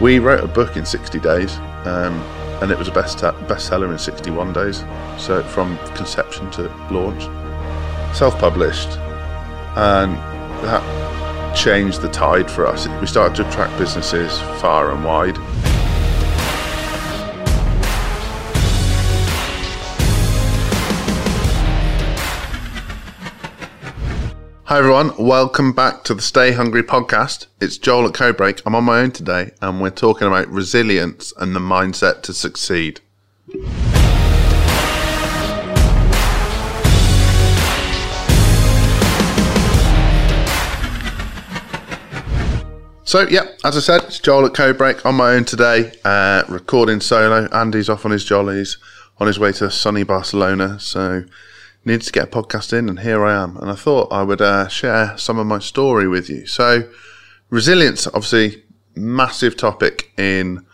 We wrote a book in 60 days, um, and it was a best bestseller in 61 days. So from conception to launch, self-published, and that changed the tide for us. We started to attract businesses far and wide. Hi everyone, welcome back to the Stay Hungry podcast. It's Joel at Codebreak. I'm on my own today and we're talking about resilience and the mindset to succeed. So, yeah, as I said, it's Joel at Codebreak on my own today, uh, recording solo. Andy's off on his jollies on his way to sunny Barcelona. So, needed to get a podcast in, and here I am. And I thought I would uh, share some of my story with you. So, resilience, obviously, massive topic in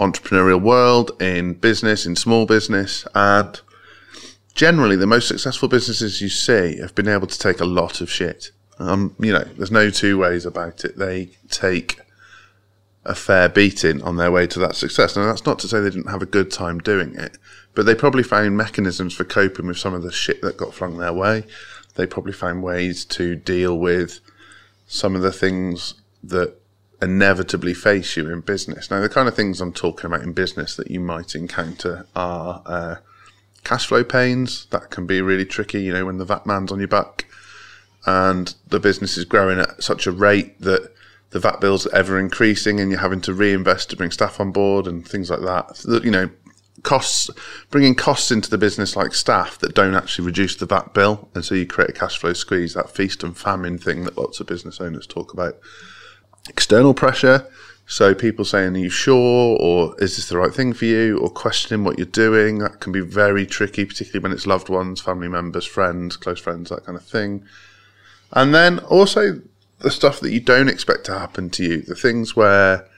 entrepreneurial world, in business, in small business, and generally the most successful businesses you see have been able to take a lot of shit. Um, you know, there's no two ways about it. They take a fair beating on their way to that success. Now, that's not to say they didn't have a good time doing it, but they probably found mechanisms for coping with some of the shit that got flung their way. They probably found ways to deal with some of the things that inevitably face you in business. Now, the kind of things I'm talking about in business that you might encounter are uh, cash flow pains. That can be really tricky, you know, when the VAT man's on your back and the business is growing at such a rate that the VAT bill's are ever increasing and you're having to reinvest to bring staff on board and things like that. You know, costs, bringing costs into the business like staff that don't actually reduce the VAT bill. And so you create a cash flow squeeze, that feast and famine thing that lots of business owners talk about. External pressure. So people saying, are you sure? Or is this the right thing for you? Or questioning what you're doing. That can be very tricky, particularly when it's loved ones, family members, friends, close friends, that kind of thing. And then also the stuff that you don't expect to happen to you, the things where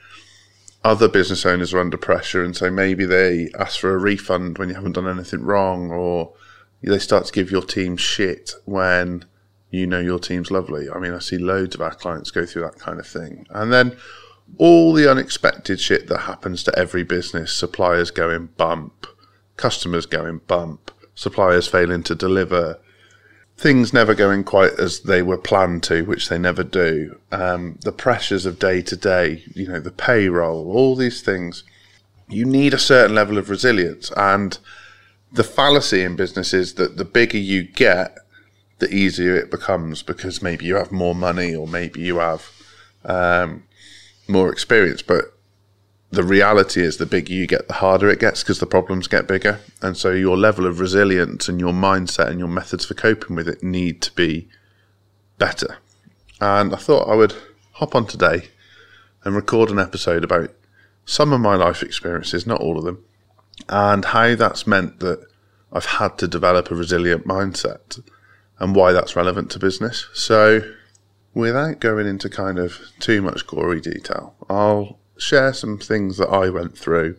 other business owners are under pressure and so maybe they ask for a refund when you haven't done anything wrong or they start to give your team shit when you know your team's lovely. I mean, I see loads of our clients go through that kind of thing. And then all the unexpected shit that happens to every business, suppliers going bump, customers going bump, suppliers failing to deliver, things never going quite as they were planned to, which they never do. Um, the pressures of day to day, you know, the payroll, all these things. You need a certain level of resilience. And the fallacy in business is that the bigger you get, the easier it becomes because maybe you have more money or maybe you have um, more experience. But the reality is the bigger you get, the harder it gets because the problems get bigger. And so your level of resilience and your mindset and your methods for coping with it need to be better. And I thought I would hop on today and record an episode about some of my life experiences, not all of them, and how that's meant that I've had to develop a resilient mindset and why that's relevant to business. So, without going into kind of too much gory detail, I'll share some things that I went through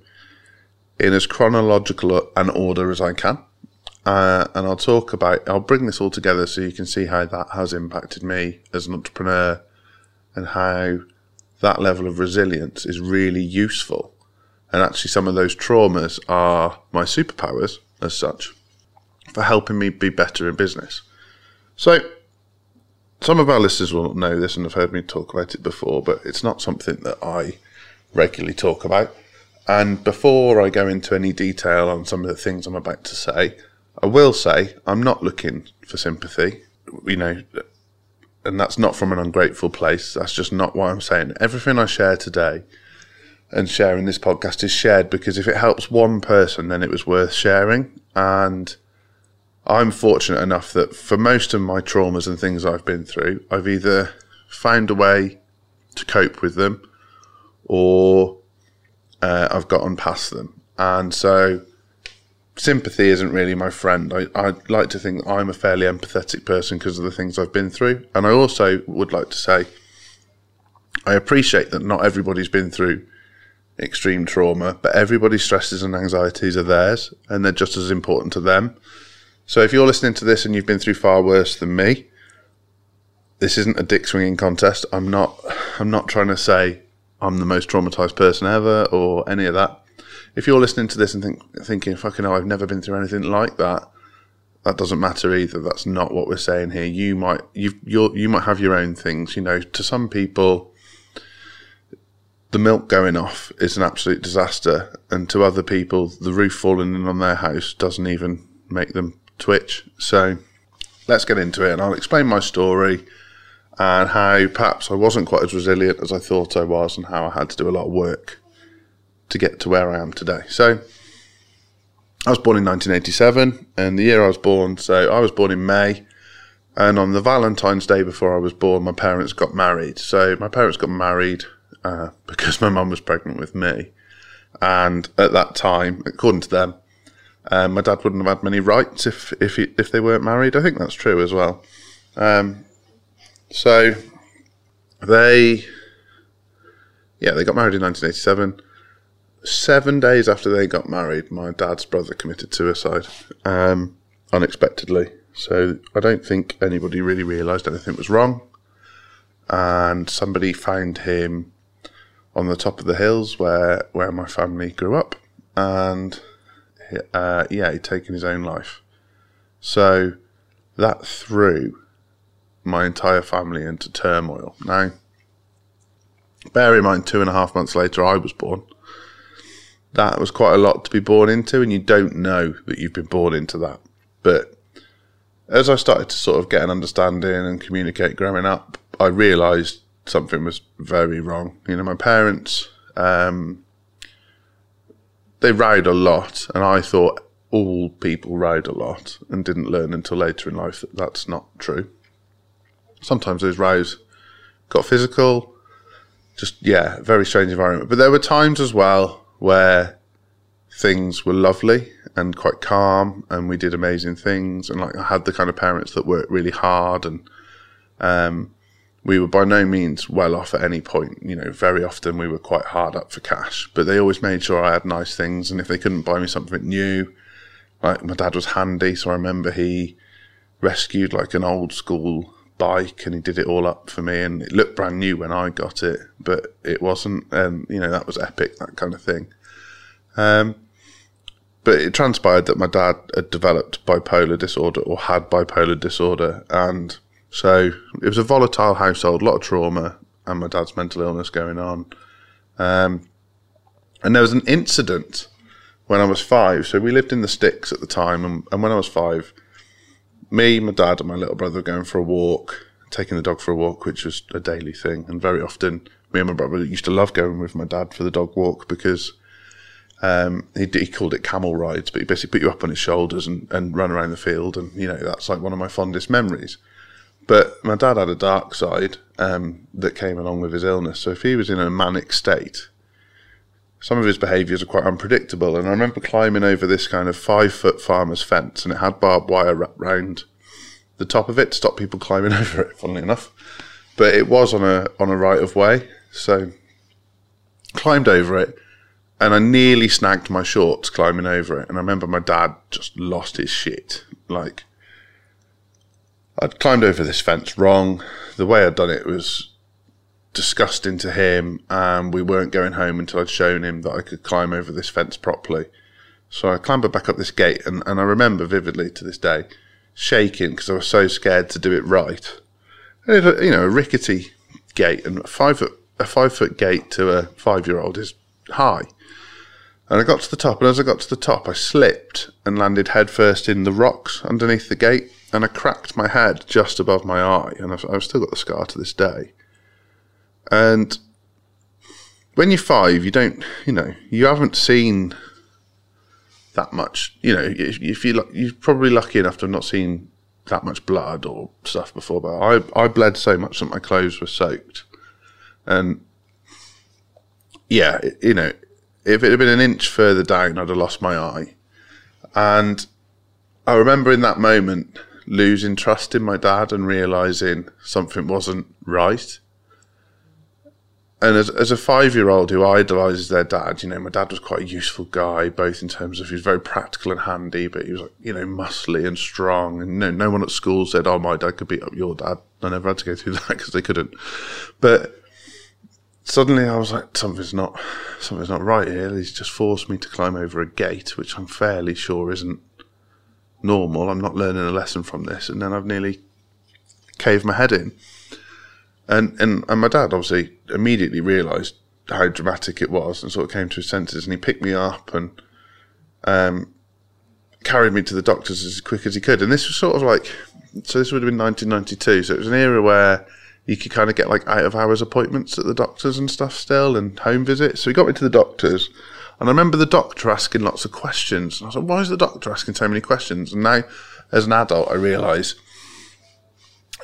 in as chronological an order as I can. Uh, and I'll talk about, I'll bring this all together so you can see how that has impacted me as an entrepreneur and how that level of resilience is really useful. And actually, some of those traumas are my superpowers as such for helping me be better in business. So, some of our listeners will know this and have heard me talk about it before, but it's not something that I regularly talk about. And before I go into any detail on some of the things I'm about to say, I will say I'm not looking for sympathy, you know, and that's not from an ungrateful place. That's just not what I'm saying. Everything I share today and sharing this podcast is shared because if it helps one person, then it was worth sharing. And I'm fortunate enough that for most of my traumas and things I've been through, I've either found a way to cope with them or uh, I've gotten past them. And so sympathy isn't really my friend. I, I like to think I'm a fairly empathetic person because of the things I've been through. And I also would like to say I appreciate that not everybody's been through extreme trauma, but everybody's stresses and anxieties are theirs and they're just as important to them. So if you're listening to this and you've been through far worse than me, this isn't a dick swinging contest. I'm not I'm not trying to say I'm the most traumatized person ever or any of that. If you're listening to this and think, thinking, fucking hell, I've never been through anything like that, that doesn't matter either. That's not what we're saying here. You might you you you might have your own things. You know, to some people, the milk going off is an absolute disaster, and to other people, the roof falling in on their house doesn't even make them twitch. So, let's get into it, and I'll explain my story and how perhaps I wasn't quite as resilient as I thought I was, and how I had to do a lot of work to get to where I am today. So, I was born in 1987, and the year I was born, so I was born in May, and on the Valentine's Day before I was born, my parents got married. So my parents got married uh, because my mum was pregnant with me, and at that time, according to them, um, my dad wouldn't have had many rights if if he, if they weren't married. I think that's true as well. Um, so they, yeah, they got married in 1987 seven days after they got married, my dad's brother committed suicide um, unexpectedly. So I don't think anybody really realised anything was wrong. And somebody found him on the top of the hills where, where my family grew up. And uh, yeah, he'd taken his own life. So that threw my entire family into turmoil. Now, bear in mind, two and a half months later, I was born that was quite a lot to be born into, and you don't know that you've been born into that. But as I started to sort of get an understanding and communicate growing up, I realised something was very wrong. You know, my parents, um, they ride a lot, and I thought all people ride a lot and didn't learn until later in life that that's not true. Sometimes those rows got physical, just, yeah, very strange environment. But there were times as well where things were lovely and quite calm and we did amazing things and like I had the kind of parents that worked really hard and um, we were by no means well off at any point. You know, very often we were quite hard up for cash, but they always made sure I had nice things. And if they couldn't buy me something new, like my dad was handy, so I remember he rescued like an old school bike and he did it all up for me and it looked brand new when I got it, but it wasn't. And, you know, that was epic, that kind of thing. Um, but it transpired that my dad had developed bipolar disorder or had bipolar disorder. And so it was a volatile household, a lot of trauma, and my dad's mental illness going on. Um, and there was an incident when I was five. So we lived in the sticks at the time. And, and when I was five, me, my dad, and my little brother were going for a walk, taking the dog for a walk, which was a daily thing. And very often, me and my brother used to love going with my dad for the dog walk because um, he, he, called it camel rides, but he basically put you up on his shoulders and, and run around the field. And, you know, that's like one of my fondest memories. But my dad had a dark side um, that came along with his illness. So if he was in a manic state, some of his behaviours are quite unpredictable. And I remember climbing over this kind of five foot farmer's fence, and it had barbed wire wrapped round the top of it to stop people climbing over it. Funnily enough, but it was on a on a right of way, so climbed over it, and I nearly snagged my shorts climbing over it. And I remember my dad just lost his shit. Like I'd climbed over this fence wrong. The way I'd done it was disgusting to him, and we weren't going home until I'd shown him that I could climb over this fence properly. So I clambered back up this gate, and, and I remember vividly to this day shaking because I was so scared to do it right. And it, you know, a rickety gate and a five foot a five foot gate to a five year old is high. And I got to the top, and as I got to the top, I slipped and landed headfirst in the rocks underneath the gate, and I cracked my head just above my eye, and I've, I've still got the scar to this day. And when you're five, you don't, you know, you haven't seen that much. You know, if, if you you're probably lucky enough to have not seen that much blood or stuff before. But I I bled so much that my clothes were soaked, and yeah, you know, if it had been an inch further down, I'd have lost my eye. And I remember in that moment losing trust in my dad and realizing something wasn't right and as, as a five year old who idolizes their dad, you know, my dad was quite a useful guy, both in terms of he was very practical and handy, but he was like, you know, muscly and strong. And no, no one at school said, oh, my dad could beat up your dad. I never had to go through that because they couldn't. But suddenly I was like, something's not, something's not right here. He's just forced me to climb over a gate, which I'm fairly sure isn't normal. I'm not learning a lesson from this, and then I've nearly caved my head in. And and and my dad obviously immediately realised how dramatic it was, and sort of came to his senses, and he picked me up and um, carried me to the doctors as quick as he could. And this was sort of like, so this would have been 1992, so it was an era where you could kind of get like out of hours appointments at the doctors and stuff still and home visits. So he got me to the doctors. And I remember the doctor asking lots of questions. And I was like, why is the doctor asking so many questions? And now, as an adult, I realise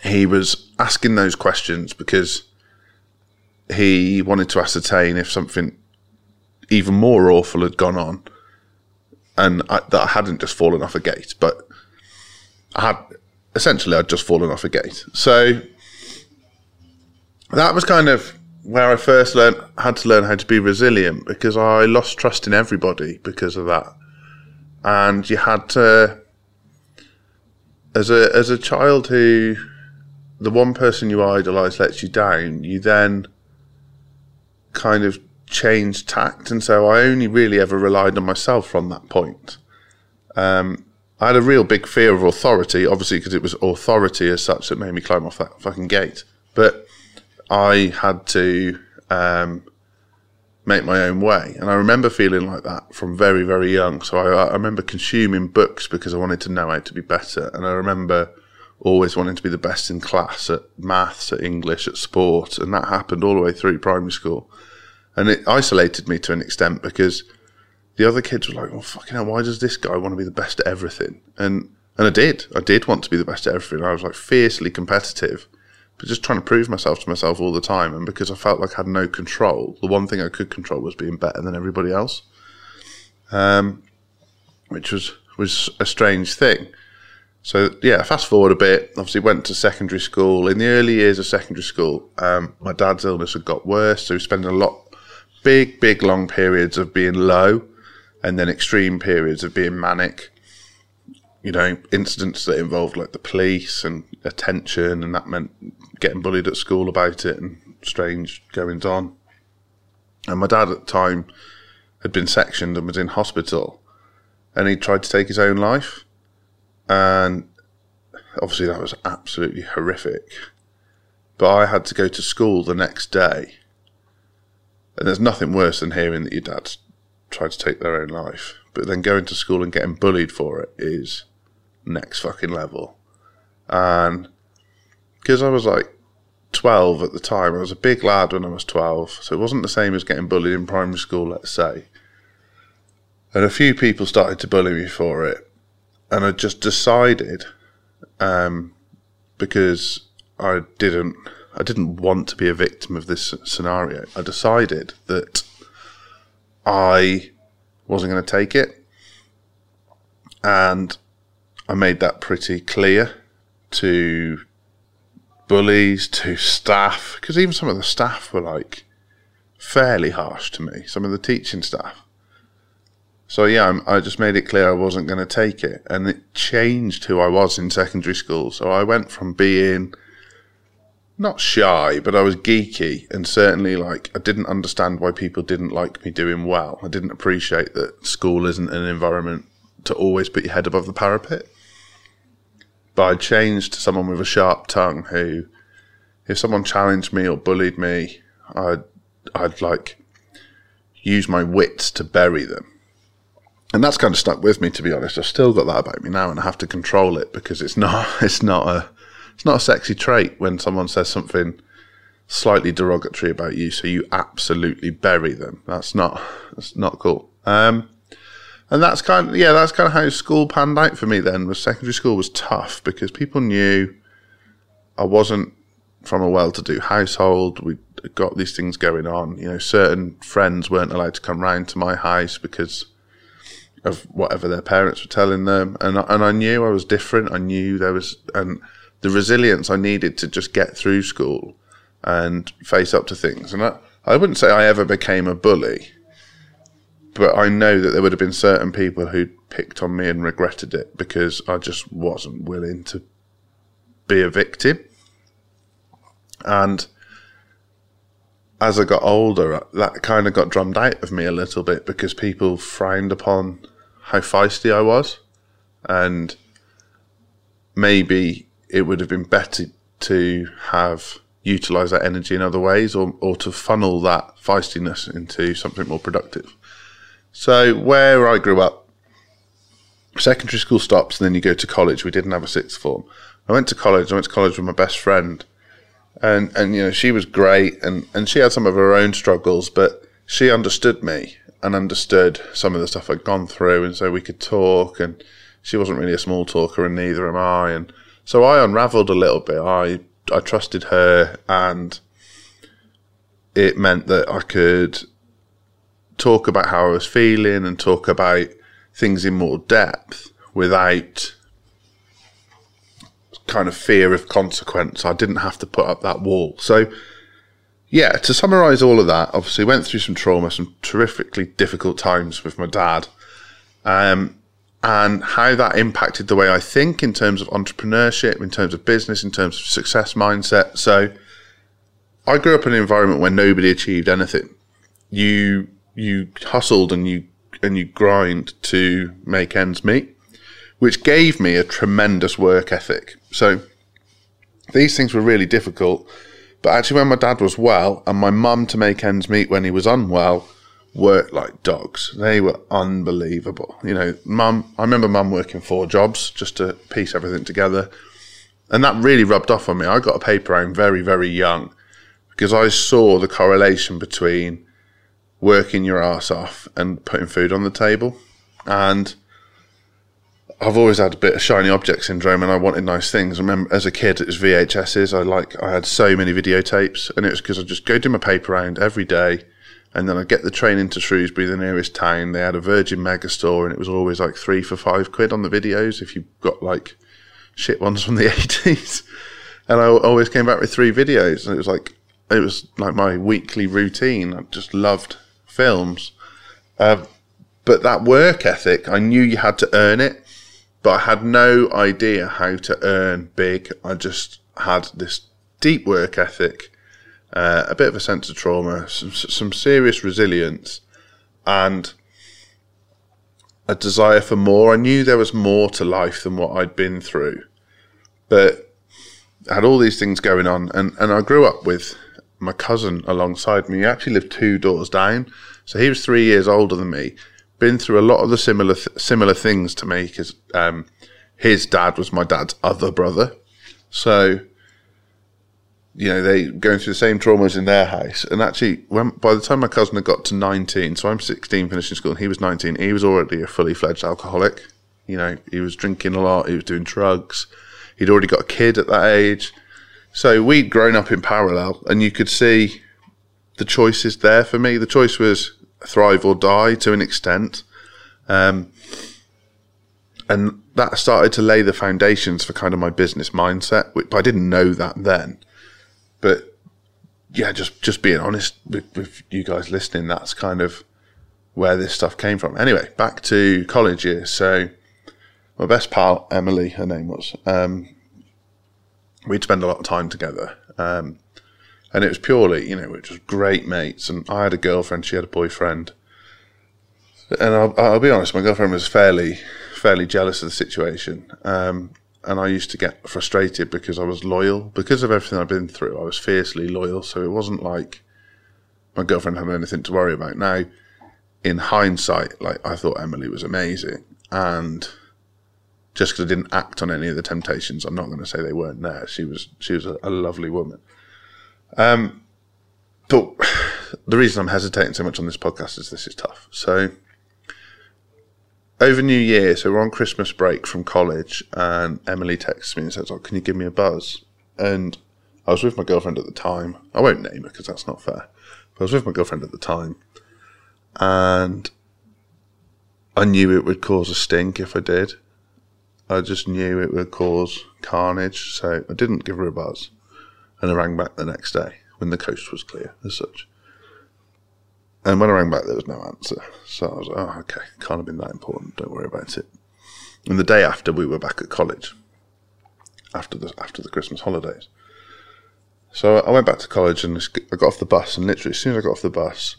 he was asking those questions because he wanted to ascertain if something even more awful had gone on and I, that I hadn't just fallen off a gate, but I had essentially I'd just fallen off a gate. So that was kind of where I first learned had to learn how to be resilient because I lost trust in everybody because of that, and you had to as a as a child who the one person you idolize lets you down, you then kind of change tact, and so I only really ever relied on myself from that point. Um, I had a real big fear of authority, obviously because it was authority as such that made me climb off that fucking gate. But I had to um, make my own way, and I remember feeling like that from very, very young. So I, I remember consuming books because I wanted to know how to be better, and I remember always wanting to be the best in class at maths, at English, at sport, and that happened all the way through primary school. And it isolated me to an extent because the other kids were like, well, fucking hell, why does this guy want to be the best at everything? And and I did. I did want to be the best at everything. I was like fiercely competitive, but just trying to prove myself to myself all the time. And because I felt like I had no control, the one thing I could control was being better than everybody else. Um, which was was a strange thing. So yeah, fast forward a bit. Obviously, went to secondary school. In the early years of secondary school, um, my dad's illness had got worse, so he was spending a lot big, big, long periods of being low and then extreme periods of being manic. You know, incidents that involved like the police and attention, and that meant getting bullied at school about it and strange goings on. And my dad at the time had been sectioned and was in hospital, and he tried to take his own life. And obviously, that was absolutely horrific. But I had to go to school the next day and there's nothing worse than hearing that your dad's tried to take their own life. But then going to school and getting bullied for it is next fucking level. And because I was like 12 at the time, I was a big lad when I was 12. So it wasn't the same as getting bullied in primary school, let's say. And a few people started to bully me for it. And I just decided, um, because I didn't I didn't want to be a victim of this scenario. I decided that I wasn't going to take it. And I made that pretty clear to bullies, to staff, because even some of the staff were like fairly harsh to me, some of the teaching staff. So yeah, I just made it clear I wasn't going to take it, and it changed who I was in secondary school. So I went from being not shy, but I was geeky and certainly like I didn't understand why people didn't like me doing well. I didn't appreciate that school isn't an environment to always put your head above the parapet. But I changed to someone with a sharp tongue who, if someone challenged me or bullied me, I'd, I'd like use my wits to bury them. And that's kind of stuck with me, to be honest. I've still got that about me now, and I have to control it because it's not, it's not a, it's not a sexy trait when someone says something slightly derogatory about you, so you absolutely bury them. That's not that's not cool. Um, and that's kind of yeah, that's kind of how school panned out for me. Then was secondary school was tough because people knew I wasn't from a well-to-do household. We got these things going on. You know, certain friends weren't allowed to come round to my house because of whatever their parents were telling them, and and I knew I was different. I knew there was and the resilience I needed to just get through school and face up to things. And I, I wouldn't say I ever became a bully, but I know that there would have been certain people who picked on me and regretted it because I just wasn't willing to be a victim. And as I got older, that kind of got drummed out of me a little bit because people frowned upon how feisty I was. And maybe it would have been better to have utilized that energy in other ways or, or to funnel that feistiness into something more productive. So, where I grew up, secondary school stops and then you go to college. We didn't have a sixth form. I went to college. I went to college with my best friend and and you know she was great and and she had some of her own struggles but she understood me and understood some of the stuff I'd gone through and so we could talk and she wasn't really a small talker and neither am I and so I unraveled a little bit I I trusted her and it meant that I could talk about how I was feeling and talk about things in more depth without kind of fear of consequence. I didn't have to put up that wall. So, yeah, to summarize all of that, obviously went through some trauma, some terrifically difficult times with my dad, um, and how that impacted the way I think in terms of entrepreneurship, in terms of business, in terms of success mindset. So, I grew up in an environment where nobody achieved anything. You you hustled and you and you grind to make ends meet which gave me a tremendous work ethic. So these things were really difficult. But actually, when my dad was well and my mum to make ends meet when he was unwell worked like dogs. They were unbelievable. You know, mum, I remember mum working four jobs just to piece everything together. And that really rubbed off on me. I got a paper round very, very young because I saw the correlation between working your ass off and putting food on the table. And I've always had a bit of shiny object syndrome, and I wanted nice things. I remember as a kid, it was VHSs. I like I had so many videotapes, and it was because I just go do my paper round every day, and then I get the train into Shrewsbury, the nearest town. They had a Virgin Megastore, and it was always like three for five quid on the videos if you got like shit ones from the eighties. and I always came back with three videos, and it was like it was like my weekly routine. I just loved films, uh, but that work ethic, I knew you had to earn it but I had no idea how to earn big. I just had this deep work ethic, uh, a bit of a sense of trauma, some, some serious resilience, and a desire for more. I knew there was more to life than what I'd been through, but I had all these things going on, and, and I grew up with my cousin alongside me. He actually lived two doors down, so he was three years older than me been through a lot of the similar th- similar things to me because um, his dad was my dad's other brother, so you know they going through the same traumas in their house. And actually, when by the time my cousin had got to nineteen, so I'm sixteen, finishing school, and he was nineteen, he was already a fully fledged alcoholic. You know, he was drinking a lot, he was doing drugs, he'd already got a kid at that age. So we'd grown up in parallel, and you could see the choices there for me. The choice was thrive or die to an extent. Um, and that started to lay the foundations for kind of my business mindset, which I didn't know that then. But yeah, just just being honest with, with you guys listening, that's kind of where this stuff came from. Anyway, back to college years. So my best pal, Emily, her name was, um, we'd spend a lot of time together. Um, and it was purely, you know, were just great mates. And I had a girlfriend, she had a boyfriend, and I'll, I'll be honest, my girlfriend was fairly, fairly jealous of the situation. Um, and I used to get frustrated because I was loyal because of everything I've been through. I was fiercely loyal, so it wasn't like my girlfriend had anything to worry about. Now, in hindsight, like I thought Emily was amazing, and just because I didn't act on any of the temptations, I'm not going to say they weren't there. She was she was a, a lovely woman. Um, but the reason I'm hesitating so much on this podcast is this is tough. So over New Year, so we're on Christmas break from college, and Emily texts me and says, "Oh, can you give me a buzz?" And I was with my girlfriend at the time. I won't name her because that's not fair. But I was with my girlfriend at the time, and I knew it would cause a stink if I did. I just knew it would cause carnage, so I didn't give her a buzz and I rang back the next day when the coast was clear, as such. And when I rang back, there was no answer. So I was like, oh, okay, can't have been that important. Don't worry about it. And the day after, we were back at college after the after the Christmas holidays. So I went back to college and I got off the bus, and literally as soon as I got off the bus,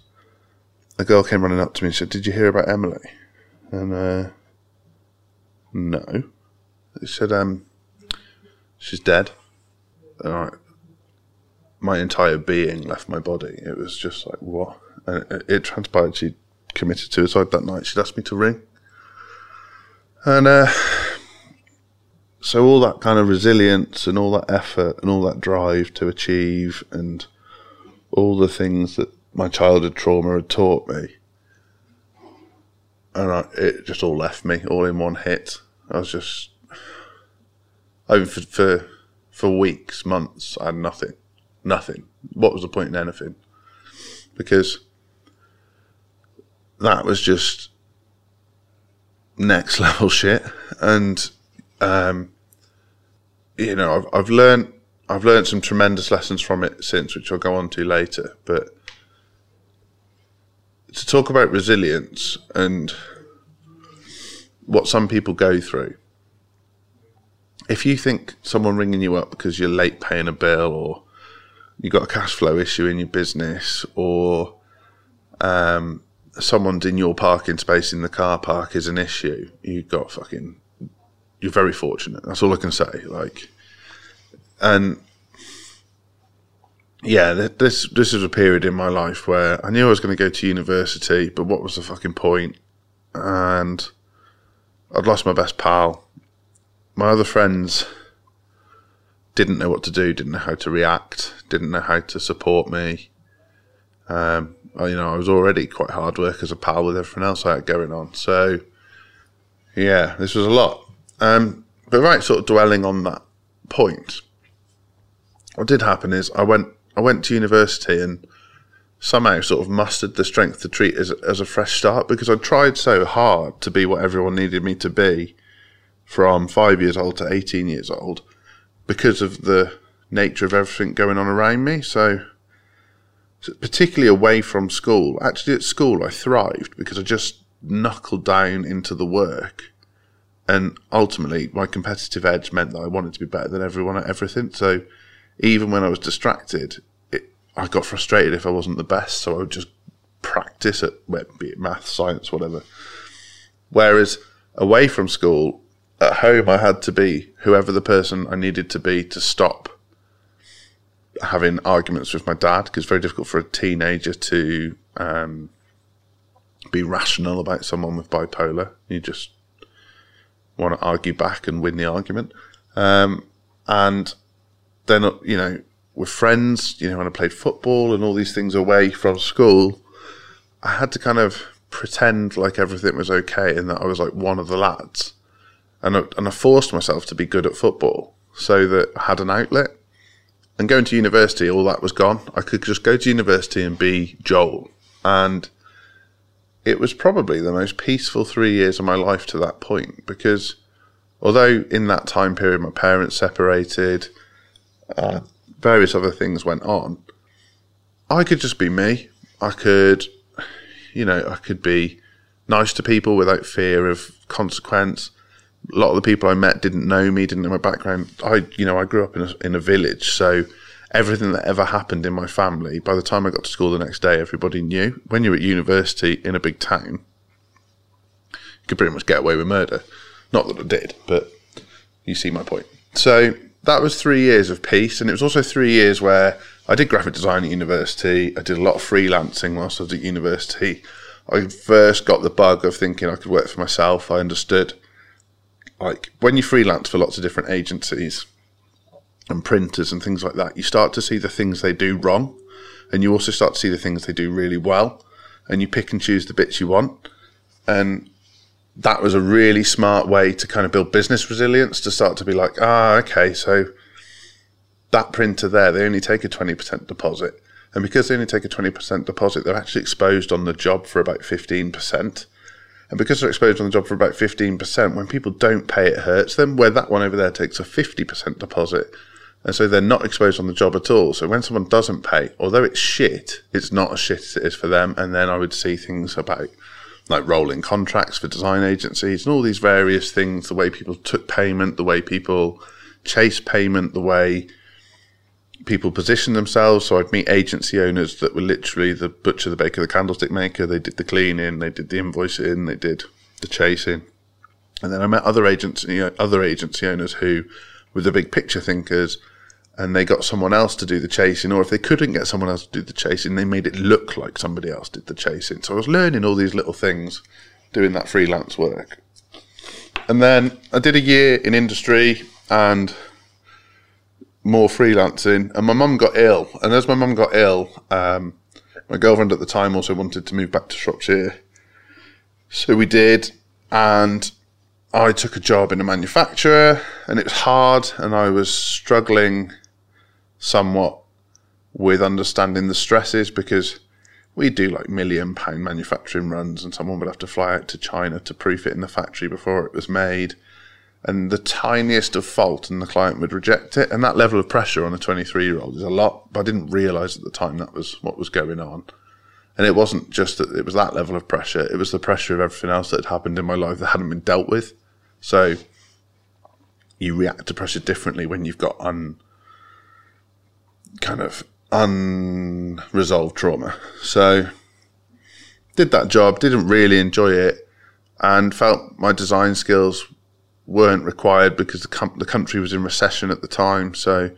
a girl came running up to me and said, "Did you hear about Emily?" And uh, no, she said, "Um, she's dead." And I, my entire being left my body. It was just like what? And it, it transpired she committed suicide that night. She'd asked me to ring, and uh, so all that kind of resilience and all that effort and all that drive to achieve and all the things that my childhood trauma had taught me, and I, it just all left me all in one hit. I was just, I for, for for weeks, months, I had nothing, nothing. What was the point in anything? Because that was just next level shit, and um, you know, I've I've learned I've learned some tremendous lessons from it since, which I'll go on to later. But to talk about resilience and what some people go through, if you think someone ringing you up because you're late paying a bill or you've got a cash flow issue in your business or um, someone's in your parking space in the car park is an issue, you've got fucking, you're very fortunate. That's all I can say. Like, and yeah, this this was a period in my life where I knew I was going to go to university, but what was the fucking point? And I'd lost my best pal. My other friends didn't know what to do, didn't know how to react, didn't know how to support me. Um, you know, I was already quite hard work as a pal with everything else I had going on. So, yeah, this was a lot. Um, but right, sort of dwelling on that point, what did happen is I went I went to university and somehow sort of mustered the strength to treat as as a fresh start because I tried so hard to be what everyone needed me to be from five years old to eighteen years old because of the nature of everything going on around me. So particularly away from school. Actually, at school, I thrived because I just knuckled down into the work. And ultimately, my competitive edge meant that I wanted to be better than everyone at everything. So even when I was distracted, it, I got frustrated if I wasn't the best. So I would just practice at, be it math, science, whatever. Whereas away from school, at home, I had to be whoever the person I needed to be to stop having arguments with my dad because it's very difficult for a teenager to um, be rational about someone with bipolar. You just want to argue back and win the argument. Um, and then, you know, with friends, you know, when I played football and all these things away from school, I had to kind of pretend like everything was okay and that I was like one of the lads. And I, and I forced myself to be good at football so that I had an outlet and going to university, all that was gone. I could just go to university and be Joel. And it was probably the most peaceful three years of my life to that point because although in that time period my parents separated, uh, various other things went on, I could just be me. I could, you know, I could be nice to people without fear of consequence a lot of the people I met didn't know me, didn't know my background. I, you know, I grew up in a, in a village, so everything that ever happened in my family, by the time I got to school the next day, everybody knew. When you're at university in a big town, you could pretty much get away with murder. Not that I did, but you see my point. So that was three years of peace, and it was also three years where I did graphic design at university. I did a lot of freelancing whilst I was at university. I first got the bug of thinking I could work for myself. I understood like when you freelance for lots of different agencies and printers and things like that, you start to see the things they do wrong, and you also start to see the things they do really well, and you pick and choose the bits you want. And that was a really smart way to kind of build business resilience to start to be like, ah, okay, so that printer there, they only take a 20% deposit. And because they only take a 20% deposit, they're actually exposed on the job for about 15%. And because they're exposed on the job for about 15%, when people don't pay, it hurts them. Where that one over there takes a 50% deposit. And so they're not exposed on the job at all. So when someone doesn't pay, although it's shit, it's not as shit as it is for them. And then I would see things about like rolling contracts for design agencies and all these various things, the way people took payment, the way people chase payment, the way people position themselves. So I'd meet agency owners that were literally the butcher, the baker, the candlestick maker. They did the cleaning, they did the invoicing, they did the chasing. And then I met other agency other agency owners who were the big picture thinkers, and they got someone else to do the chasing. Or if they couldn't get someone else to do the chasing, they made it look like somebody else did the chasing. So I was learning all these little things doing that freelance work. And then I did a year in industry and more freelancing. And my mum got ill. And as my mum got ill, um, my girlfriend at the time also wanted to move back to Shropshire. So we did. And I took a job in a manufacturer and it was hard and I was struggling somewhat with understanding the stresses because we do like million pound manufacturing runs and someone would have to fly out to China to proof it in the factory before it was made. And the tiniest of fault and the client would reject it. And that level of pressure on a 23 year old is a lot, but I didn't realize at the time that was what was going on. And it wasn't just that it was that level of pressure, it was the pressure of everything else that had happened in my life that hadn't been dealt with. So you react to pressure differently when you've got un kind of unresolved trauma. So did that job, didn't really enjoy it, and felt my design skills weren't required because the, com- the country was in recession at the time. So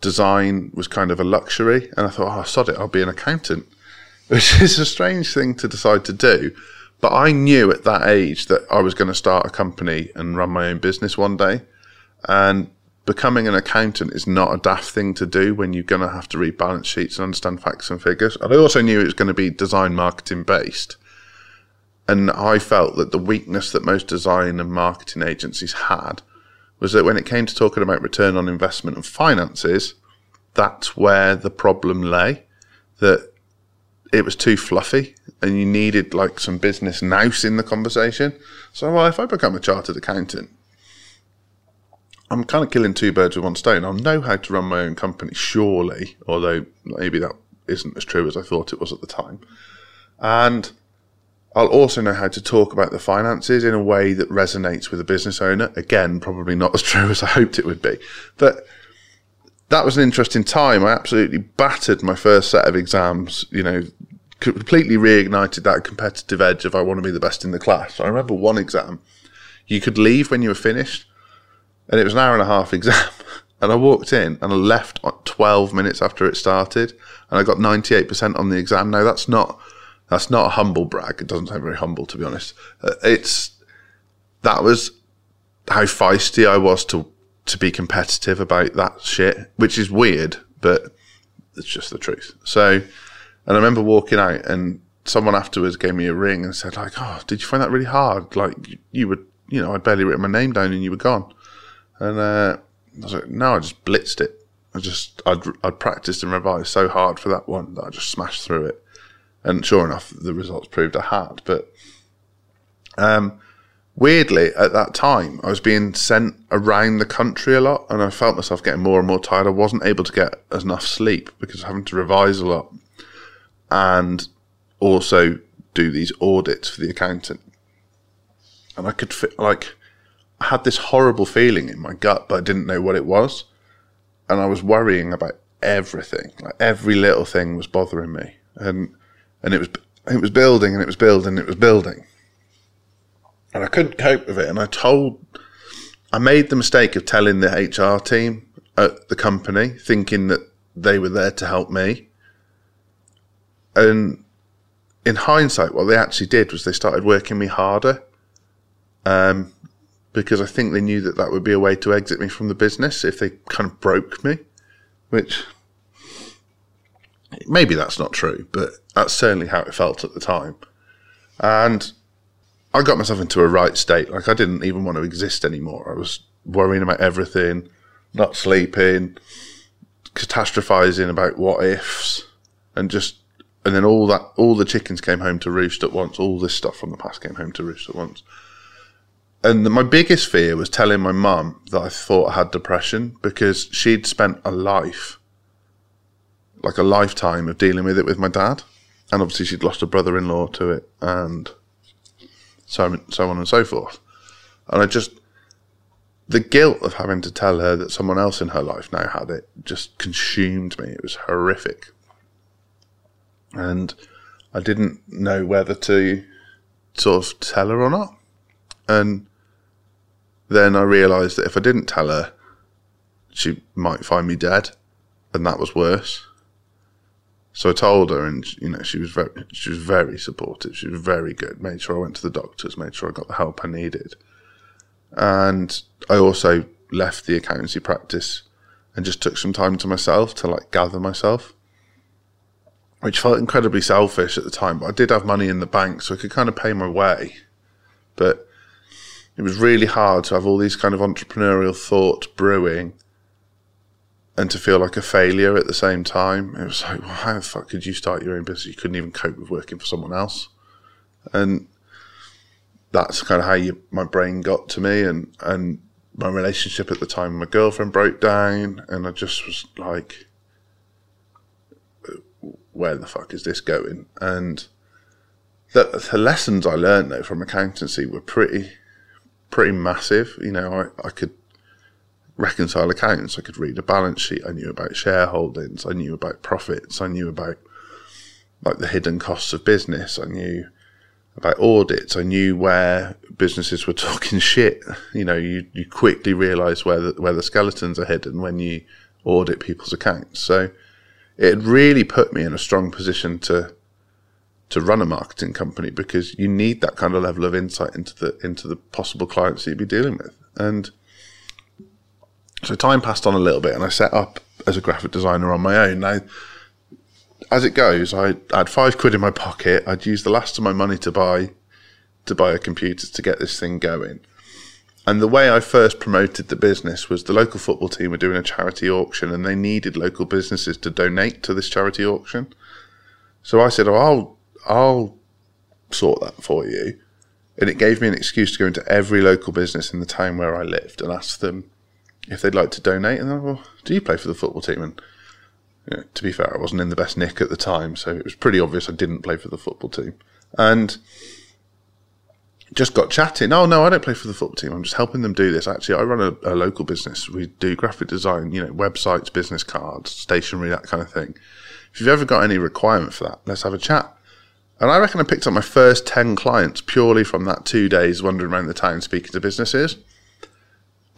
design was kind of a luxury, and I thought, oh, sod it, I'll be an accountant, which is a strange thing to decide to do. But I knew at that age that I was going to start a company and run my own business one day. And becoming an accountant is not a daft thing to do when you're going to have to read balance sheets and understand facts and figures. And I also knew it was going to be design marketing based. And I felt that the weakness that most design and marketing agencies had was that when it came to talking about return on investment and finances, that's where the problem lay. That it was too fluffy and you needed like some business nous in the conversation. So, well, if I become a chartered accountant, I'm kind of killing two birds with one stone. I'll know how to run my own company, surely, although maybe that isn't as true as I thought it was at the time. And I'll also know how to talk about the finances in a way that resonates with a business owner. Again, probably not as true as I hoped it would be. But that was an interesting time. I absolutely battered my first set of exams, you know, completely reignited that competitive edge of I want to be the best in the class. I remember one exam, you could leave when you were finished, and it was an hour and a half exam. And I walked in and I left 12 minutes after it started, and I got 98% on the exam. Now, that's not. That's not a humble brag. It doesn't sound very humble, to be honest. Uh, it's that was how feisty I was to to be competitive about that shit, which is weird, but it's just the truth. So, and I remember walking out and someone afterwards gave me a ring and said like, "Oh, did you find that really hard? Like you were, you know, I'd barely written my name down and you were gone." And uh, I was like, "No, I just blitzed it. I just I'd I'd practiced and revised so hard for that one that I just smashed through it." And sure enough, the results proved I had. But um, weirdly, at that time, I was being sent around the country a lot, and I felt myself getting more and more tired. I wasn't able to get enough sleep because having to revise a lot, and also do these audits for the accountant. And I could feel like I had this horrible feeling in my gut, but I didn't know what it was, and I was worrying about everything. Like every little thing was bothering me, and and it was it was building and it was building and it was building and I couldn't cope with it. And I told, I made the mistake of telling the HR team at the company, thinking that they were there to help me. And in hindsight, what they actually did was they started working me harder. Um, because I think they knew that that would be a way to exit me from the business if they kind of broke me, which maybe that's not true, but that's certainly how it felt at the time. And I got myself into a right state. Like I didn't even want to exist anymore. I was worrying about everything, not sleeping, catastrophizing about what ifs, and just and then all that all the chickens came home to roost at once. All this stuff from the past came home to roost at once. And the, my biggest fear was telling my mum that I thought I had depression because she'd spent a life, like a lifetime of dealing with it with my dad. And obviously she'd lost a brother-in-law to it and so so on and so forth. And I just the guilt of having to tell her that someone else in her life now had it just consumed me. It was horrific. And I didn't know whether to sort of tell her or not. And then I realised that if I didn't tell her, she might find me dead, and that was worse. So I told her, and you know, she was very, she was very supportive. She was very good. Made sure I went to the doctors. Made sure I got the help I needed. And I also left the accountancy practice and just took some time to myself to like gather myself, which felt incredibly selfish at the time. But I did have money in the bank, so I could kind of pay my way. But it was really hard to have all these kind of entrepreneurial thoughts brewing and to feel like a failure at the same time. It was like, well, how the fuck could you start your own business? You couldn't even cope with working for someone else. And that's kind of how you, my brain got to me and, and my relationship at the time my girlfriend broke down and I just was like, where the fuck is this going? And the, the lessons I learned though from accountancy were pretty, pretty massive. You know, I, I could reconcile accounts. I could read a balance sheet. I knew about shareholdings. I knew about profits. I knew about like the hidden costs of business. I knew about audits. I knew where businesses were talking shit. You know, you, you quickly realize where the, where the skeletons are hidden when you audit people's accounts. So it really put me in a strong position to to run a marketing company because you need that kind of level of insight into the into the possible clients that you'd be dealing with. And so time passed on a little bit, and I set up as a graphic designer on my own. Now, as it goes, I had five quid in my pocket. I'd used the last of my money to buy to buy a computer to get this thing going. And the way I first promoted the business was the local football team were doing a charity auction, and they needed local businesses to donate to this charity auction. So I said, "Oh, I'll I'll sort that for you." And it gave me an excuse to go into every local business in the town where I lived and ask them if they'd like to donate. And then, well, do you play for the football team? And you know, to be fair, I wasn't in the best nick at the time, so it was pretty obvious I didn't play for the football team. And just got chatting. Oh no, I don't play for the football team. I'm just helping them do this. Actually, I run a, a local business. We do graphic design, you know, websites, business cards, stationery, that kind of thing. If you've ever got any requirement for that, let's have a chat. And I reckon I picked up my first 10 clients purely from that two days wandering around the town speaking to businesses.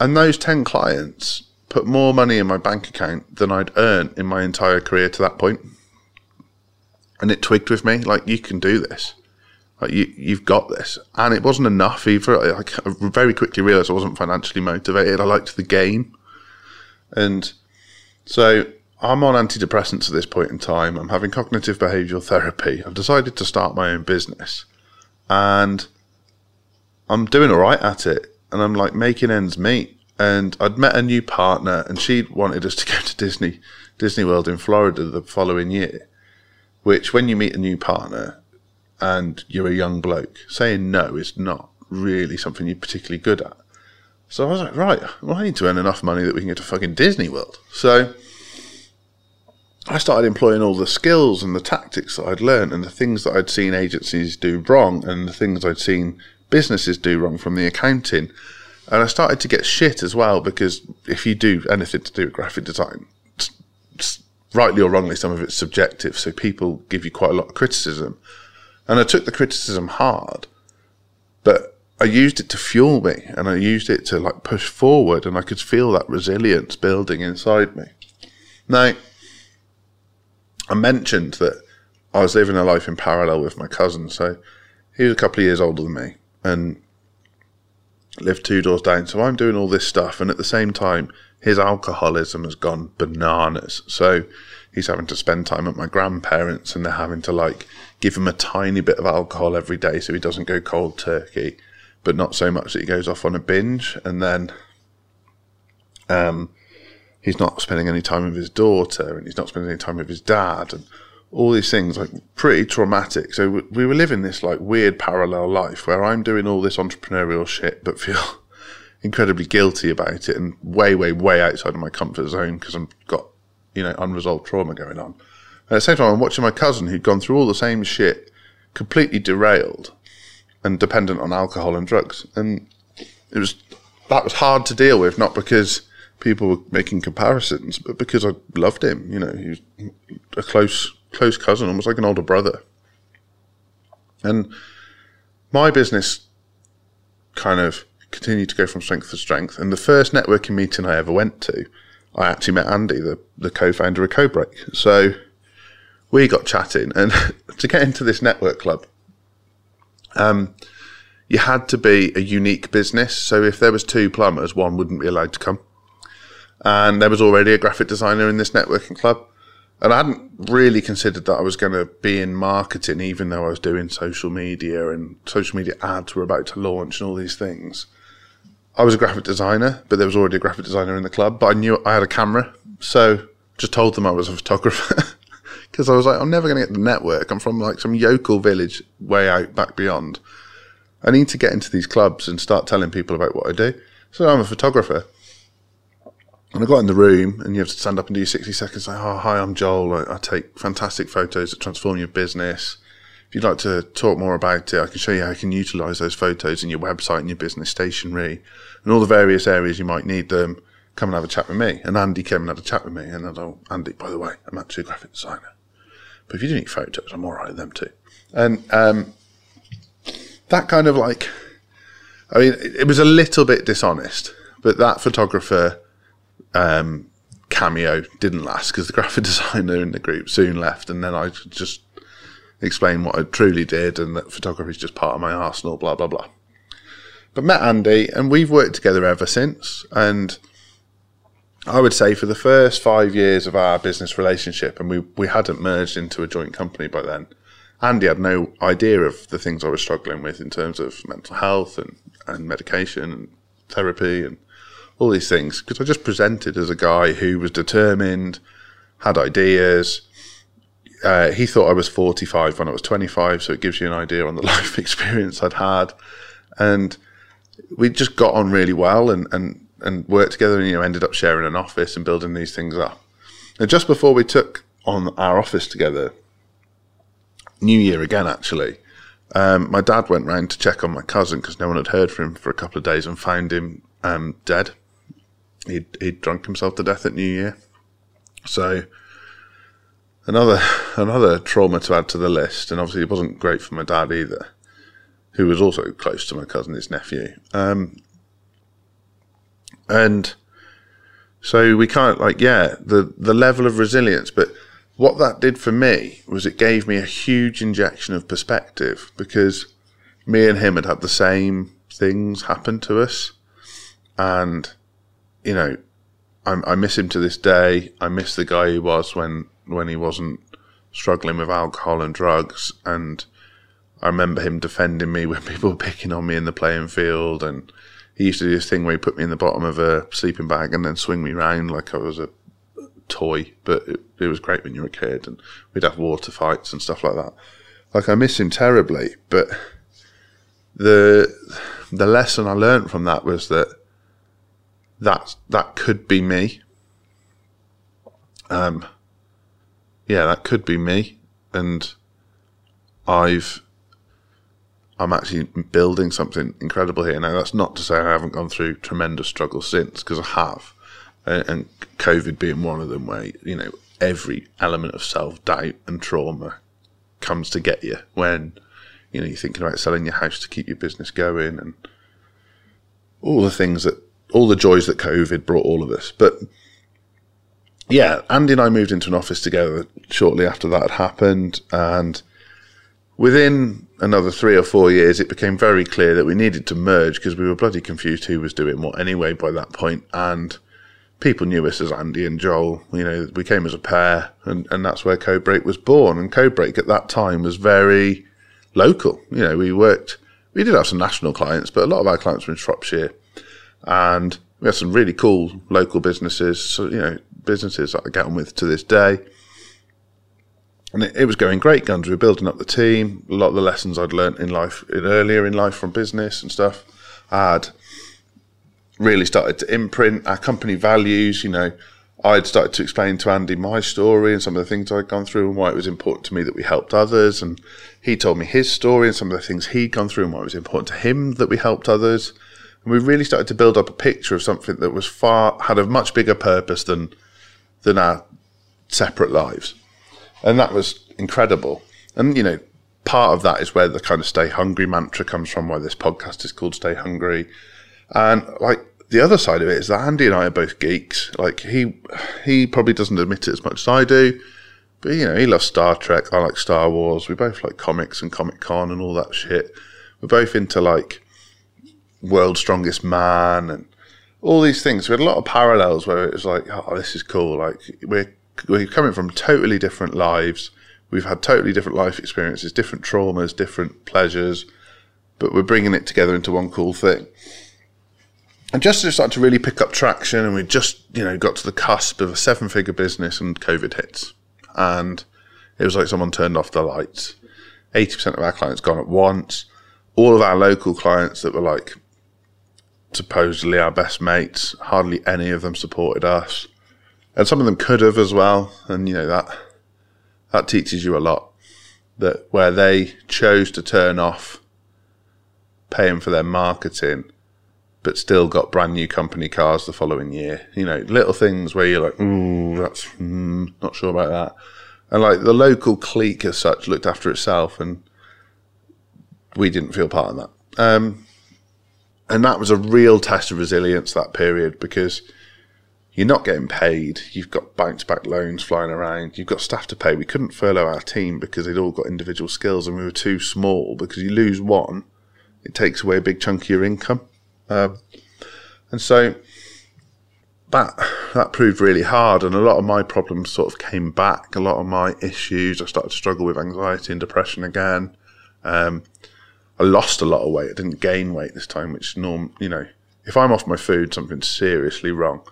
And those 10 clients put more money in my bank account than I'd earned in my entire career to that point. And it twigged with me, like, you can do this. Like, you, you've got this. And it wasn't enough either. I, I very quickly realized I wasn't financially motivated. I liked the game. And so I'm on antidepressants at this point in time. I'm having cognitive behavioral therapy. I've decided to start my own business. And I'm doing all right at it and I'm like making ends meet. And I'd met a new partner, and she wanted us to go to Disney Disney World in Florida the following year. Which, when you meet a new partner and you're a young bloke, saying no is not really something you're particularly good at. So I was like, right, well, I need to earn enough money that we can get to fucking Disney World. So I started employing all the skills and the tactics that I'd learned and the things that I'd seen agencies do wrong and the things I'd seen businesses do wrong from the accounting. And I started to get shit as well because if you do anything to do with graphic design, rightly or wrongly, some of it's subjective. So people give you quite a lot of criticism. And I took the criticism hard, but I used it to fuel me and I used it to like push forward and I could feel that resilience building inside me. Now, I mentioned that I was living a life in parallel with my cousin. So he was a couple of years older than me and lived two doors down. So I'm doing all this stuff, and at the same time, his alcoholism has gone bananas. So he's having to spend time at my grandparents, and they're having to like give him a tiny bit of alcohol every day so he doesn't go cold turkey, but not so much that he goes off on a binge. And then, um, he's not spending any time with his daughter, and he's not spending any time with his dad, and all these things like pretty traumatic. So we were living this like weird parallel life where I'm doing all this entrepreneurial shit, but feel incredibly guilty about it and way, way, way outside of my comfort zone because I've got, you know, unresolved trauma going on. at the same time, I'm watching my cousin who'd gone through all the same shit, completely derailed and dependent on alcohol and drugs. And it was that was hard to deal with, not because people were making comparisons, but because I loved him. You know, he was a close close cousin, almost like an older brother. And my business kind of continued to go from strength to strength. And the first networking meeting I ever went to, I actually met Andy, the, the co-founder of CodeBreak. So we got chatting, and to get into this network club, um, you had to be a unique business. So if there was two plumbers, one wouldn't be allowed to come. And there was already a graphic designer in this networking club. And I hadn't really considered that I was going to be in marketing, even though I was doing social media and social media ads were about to launch and all these things. I was a graphic designer, but there was already a graphic designer in the club. But I knew I had a camera, so just told them I was a photographer because I was like, I'm never going to get the network. I'm from like some yokel village way out back beyond. I need to get into these clubs and start telling people about what I do. So I'm a photographer. And I got in the room, and you have to stand up and do your 60 seconds. Like, oh, hi, I'm Joel. I, I take fantastic photos that transform your business if you'd like to talk more about it, I can show you how you can utilize those photos in your website and your business stationery and all the various areas you might need them. Come and have a chat with me. And Andy came and had a chat with me. And I thought, Andy, by the way, I'm actually a graphic designer. But if you do need photos, I'm all right with them too. And um, that kind of like, I mean, it, it, was a little bit dishonest, but that photographer um, cameo didn't last because the graphic designer in the group soon left. And then I just explained what I truly did and that photography is just part of my arsenal, blah, blah, blah. But met Andy and we've worked together ever since. And I would say for the first five years of our business relationship, and we, we hadn't merged into a joint company by then, Andy had no idea of the things I was struggling with in terms of mental health and, and medication and therapy and all these things. Because I just presented as a guy who was determined, had ideas, uh, he thought I was 45 when I was 25, so it gives you an idea on the life experience I'd had. And we just got on really well and, and, and worked together and, you know, ended up sharing an office and building these things up. And just before we took on our office together, New Year again, actually, um, my dad went round to check on my cousin because no one had heard from him for a couple of days and found him um, dead. He'd, he'd drunk himself to death at New Year. So another another trauma to add to the list, and obviously it wasn't great for my dad either, who was also close to my cousin, his nephew. Um, and so we kind of like, yeah, the the level of resilience, but what that did for me was it gave me a huge injection of perspective because me and him had had the same things happen to us, and you know, I, I miss him to this day. I miss the guy he was when when he wasn't struggling with alcohol and drugs. And I remember him defending me when people were picking on me in the playing field. And he used to do this thing where he put me in the bottom of a sleeping bag and then swing me round like I was a toy. But it, it was great when you were a kid. And we'd have water fights and stuff like that. Like I miss him terribly, but the the lesson I learned from that was that that that could be me. Um, yeah, that could be me. And I've, I'm actually building something incredible here. Now, that's not to say I haven't gone through tremendous struggles since, because I have. And COVID being one of them, where, you know, every element of self doubt and trauma comes to get you when, you know, you're thinking about selling your house to keep your business going and all the things that, all the joys that COVID brought all of us. But yeah, Andy and I moved into an office together shortly after that had happened. And within another three or four years, it became very clear that we needed to merge because we were bloody confused who was doing what anyway by that point. And people knew us as Andy and Joel. You know, we came as a pair, and, and that's where Codebreak was born. And Codebreak at that time was very local. You know, we worked, we did have some national clients, but a lot of our clients were in Shropshire. And we had some really cool local businesses. So, you know, businesses that I get on with to this day. And it, it, was going great guns. We were building up the team. A lot of the lessons I'd learned in life, in earlier in life from business and stuff, had really started to imprint our company values. You know, I'd started to explain to Andy my story and some of the things I'd gone through and why it was important to me that we helped others. And he told me his story and some of the things he'd gone through and why it was important to him that we helped others. And we really started to build up a picture of something that was far, had a much bigger purpose than, than our separate lives. And that was incredible. And, you know, part of that is where the kind of stay hungry mantra comes from, why this podcast is called Stay Hungry. And like the other side of it is that Andy and I are both geeks. Like he, he probably doesn't admit it as much as I do, but you know, he loves Star Trek. I like Star Wars. We both like comics and Comic Con and all that shit. We're both into like World's Strongest Man and all these things. We had a lot of parallels where it was like, oh, this is cool. Like we're we're coming from totally different lives. We've had totally different life experiences, different traumas, different pleasures, but we're bringing it together into one cool thing. And just as it started to really pick up traction, and we just, you know, got to the cusp of a seven figure business and COVID hits. And it was like someone turned off the lights. 80% of our clients gone at once. All of our local clients that were like supposedly our best mates, hardly any of them supported us. And some of them could have as well. And, you know, that that teaches you a lot. That where they chose to turn off paying for their marketing, but still got brand new company cars the following year. You know, little things where you're like, ooh, that's mm, not sure about that. And like the local clique as such looked after itself, and we didn't feel part of that. Um, and that was a real test of resilience that period because you're not getting paid. You've got bounce back loans flying around. You've got staff to pay. We couldn't furlough our team because they'd all got individual skills and we were too small because you lose one, it takes away a big chunk of your income. Um, and so that that proved really hard and a lot of my problems sort of came back. A lot of my issues, I started to struggle with anxiety and depression again. Um, I lost a lot of weight. I didn't gain weight this time, which norm, you know, if I'm off my food, something's seriously wrong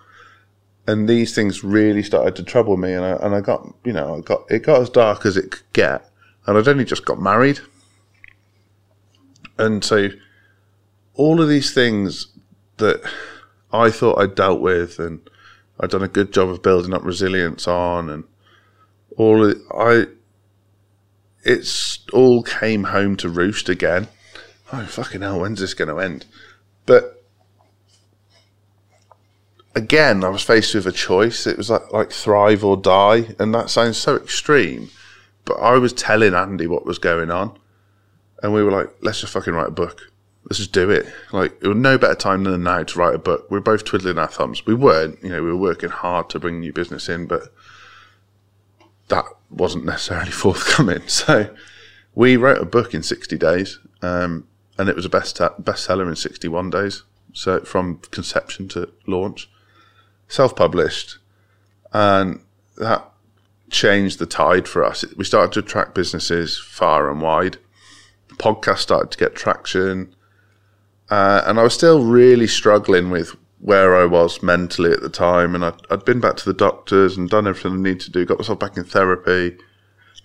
and these things really started to trouble me, and I, and I got, you know, I got it got as dark as it could get, and I'd only just got married, and so all of these things that I thought I'd dealt with, and I'd done a good job of building up resilience on, and all of, I, it's all came home to roost again. Oh fucking hell! When's this going to end? But again, I was faced with a choice. It was like, like thrive or die. And that sounds so extreme. But I was telling Andy what was going on. And we were like, let's just fucking write a book. Let's just do it. Like, it was no better time than now to write a book. We are both twiddling our thumbs. We weren't, you know, we were working hard to bring new business in, but that wasn't necessarily forthcoming. So we wrote a book in 60 days. Um, and it was a best bestseller in 61 days. So from conception to launch self published, and that changed the tide for us. We started to attract businesses far and wide. The podcast started to get traction. Uh, and I was still really struggling with where I was mentally at the time. And I'd, I'd been back to the doctors and done everything I needed to do, got myself back in therapy.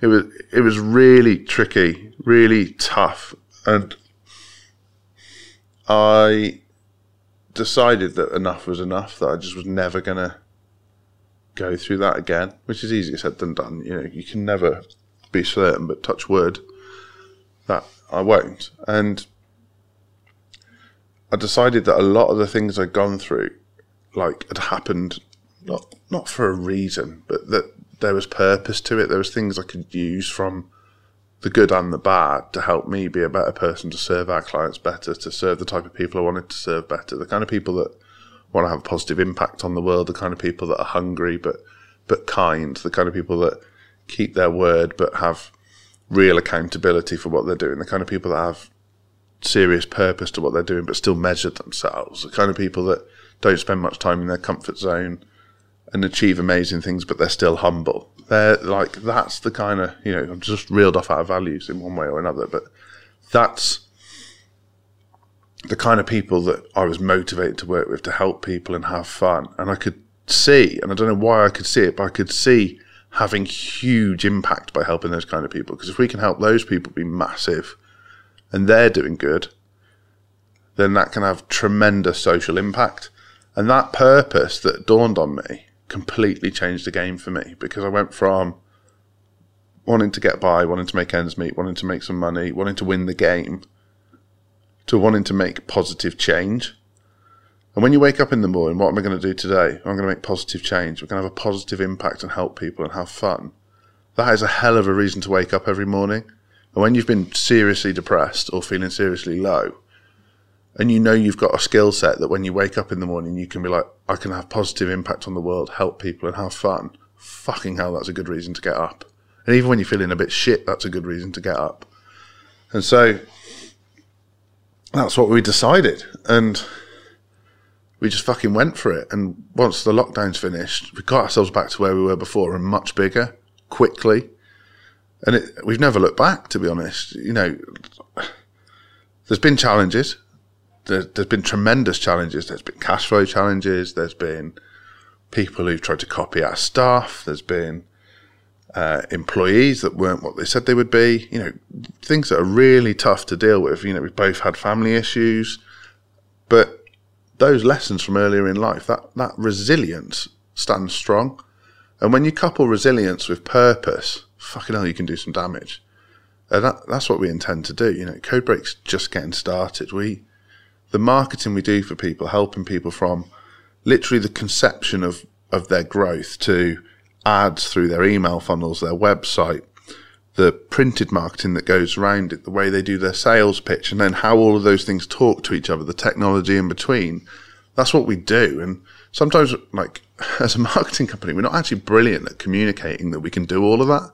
It was, it was really tricky, really tough. And I decided that enough was enough. That I just was never gonna go through that again, which is easier said than done. You know, you can never be certain, but touch wood that I won't. And I decided that a lot of the things I'd gone through, like, had happened not not for a reason, but that there was purpose to it. There was things I could use from the good and the bad to help me be a better person to serve our clients better, to serve the type of people I wanted to serve better, the kind of people that want to have a positive impact on the world, the kind of people that are hungry but but kind, the kind of people that keep their word but have real accountability for what they're doing, the kind of people that have serious purpose to what they're doing but still measure themselves, the kind of people that don't spend much time in their comfort zone and achieve amazing things but they're still humble they're like that's the kind of you know I'm just reeled off our values in one way or another, but that's the kind of people that I was motivated to work with to help people and have fun. And I could see, and I don't know why I could see it, but I could see having huge impact by helping those kind of people. Because if we can help those people be massive and they're doing good, then that can have tremendous social impact. And that purpose that dawned on me completely changed the game for me because I went from wanting to get by, wanting to make ends meet, wanting to make some money, wanting to win the game, to wanting to make positive change. And when you wake up in the morning, what am I going to do today? I'm going to make positive change. We're going to have a positive impact and help people and have fun. That is a hell of a reason to wake up every morning. And when you've been seriously depressed or feeling seriously low, and you know you've got a skill set that when you wake up in the morning, you can be like, I can have positive impact on the world, help people, and have fun. Fucking hell, that's a good reason to get up. And even when you're feeling a bit shit, that's a good reason to get up. And so that's what we decided. And we just fucking went for it. And once the lockdown's finished, we got ourselves back to where we were before and much bigger, quickly. And it, we've never looked back, to be honest. You know, there's been challenges. There, there's been tremendous challenges. There's been cash flow challenges. There's been people who've tried to copy our stuff. There's been uh, employees that weren't what they said they would be. You know, things that are really tough to deal with. You know, we've both had family issues, but those lessons from earlier in life, that that resilience stands strong. And when you couple resilience with purpose, fucking hell, you can do some damage. And that, that's what we intend to do. You know, Codebreak's just getting started. We, the marketing we do for people, helping people from literally the conception of, of their growth to ads through their email funnels, their website, the printed marketing that goes around it, the way they do their sales pitch, and then how all of those things talk to each other, the technology in between. That's what we do. And sometimes, like, as a marketing company, we're not actually brilliant at communicating that we can do all of that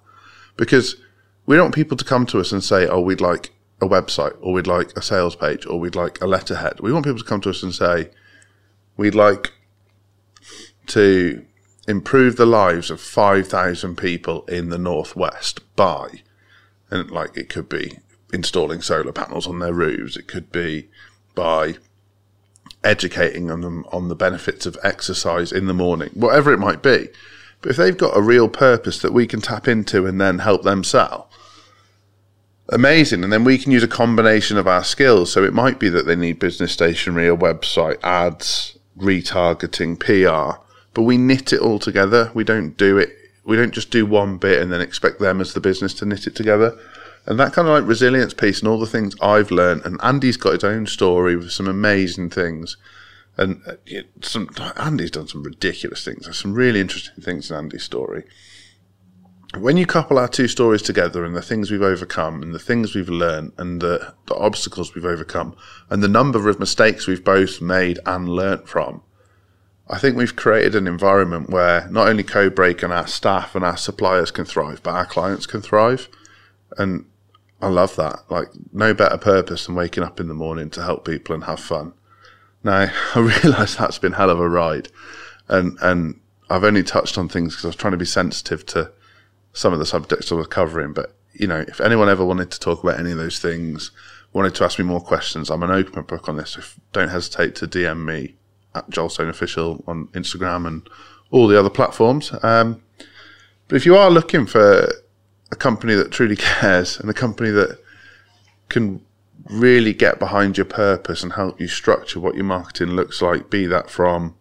because we don't want people to come to us and say, oh, we'd like a website or we'd like a sales page or we'd like a letterhead. We want people to come to us and say, we'd like to improve the lives of 5,000 people in the Northwest by, and like it could be installing solar panels on their roofs, it could be by educating them on the benefits of exercise in the morning, whatever it might be. But if they've got a real purpose that we can tap into and then help them sell, amazing. And then we can use a combination of our skills. So it might be that they need business stationery, a website, ads, retargeting, PR but we knit it all together. We don't do it. We don't just do one bit and then expect them as the business to knit it together. And that kind of like resilience piece and all the things I've learned. And Andy's got his own story with some amazing things. And uh, some Andy's done some ridiculous things. There's some really interesting things in Andy's story. When you couple our two stories together and the things we've overcome and the things we've learned and the, the obstacles we've overcome and the number of mistakes we've both made and learnt from, I think we've created an environment where not only Codebreak and our staff and our suppliers can thrive, but our clients can thrive. And I love that. Like, no better purpose than waking up in the morning to help people and have fun. Now, I realise that's been hell of a ride. And, and I've only touched on things because I was trying to be sensitive to some of the subjects I was covering. But, you know, if anyone ever wanted to talk about any of those things, wanted to ask me more questions, I'm an open book on this. So don't hesitate to DM me at Joel Stone Official on Instagram and all the other platforms. Um, but if you are looking for a company that truly cares and a company that can really get behind your purpose and help you structure what your marketing looks like, be that from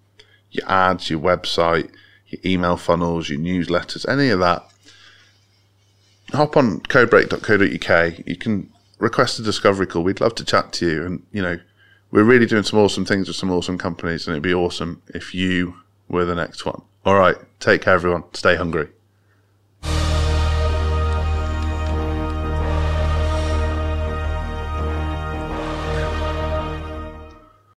your ads, your website, your email funnels, your newsletters, any of that, hop on codebreak.co.uk. You can request a discovery call. We'd love to chat to you and, you know, we're really doing some awesome things with some awesome companies, and it'd be awesome if you were the next one. All right, take care, everyone. Stay hungry.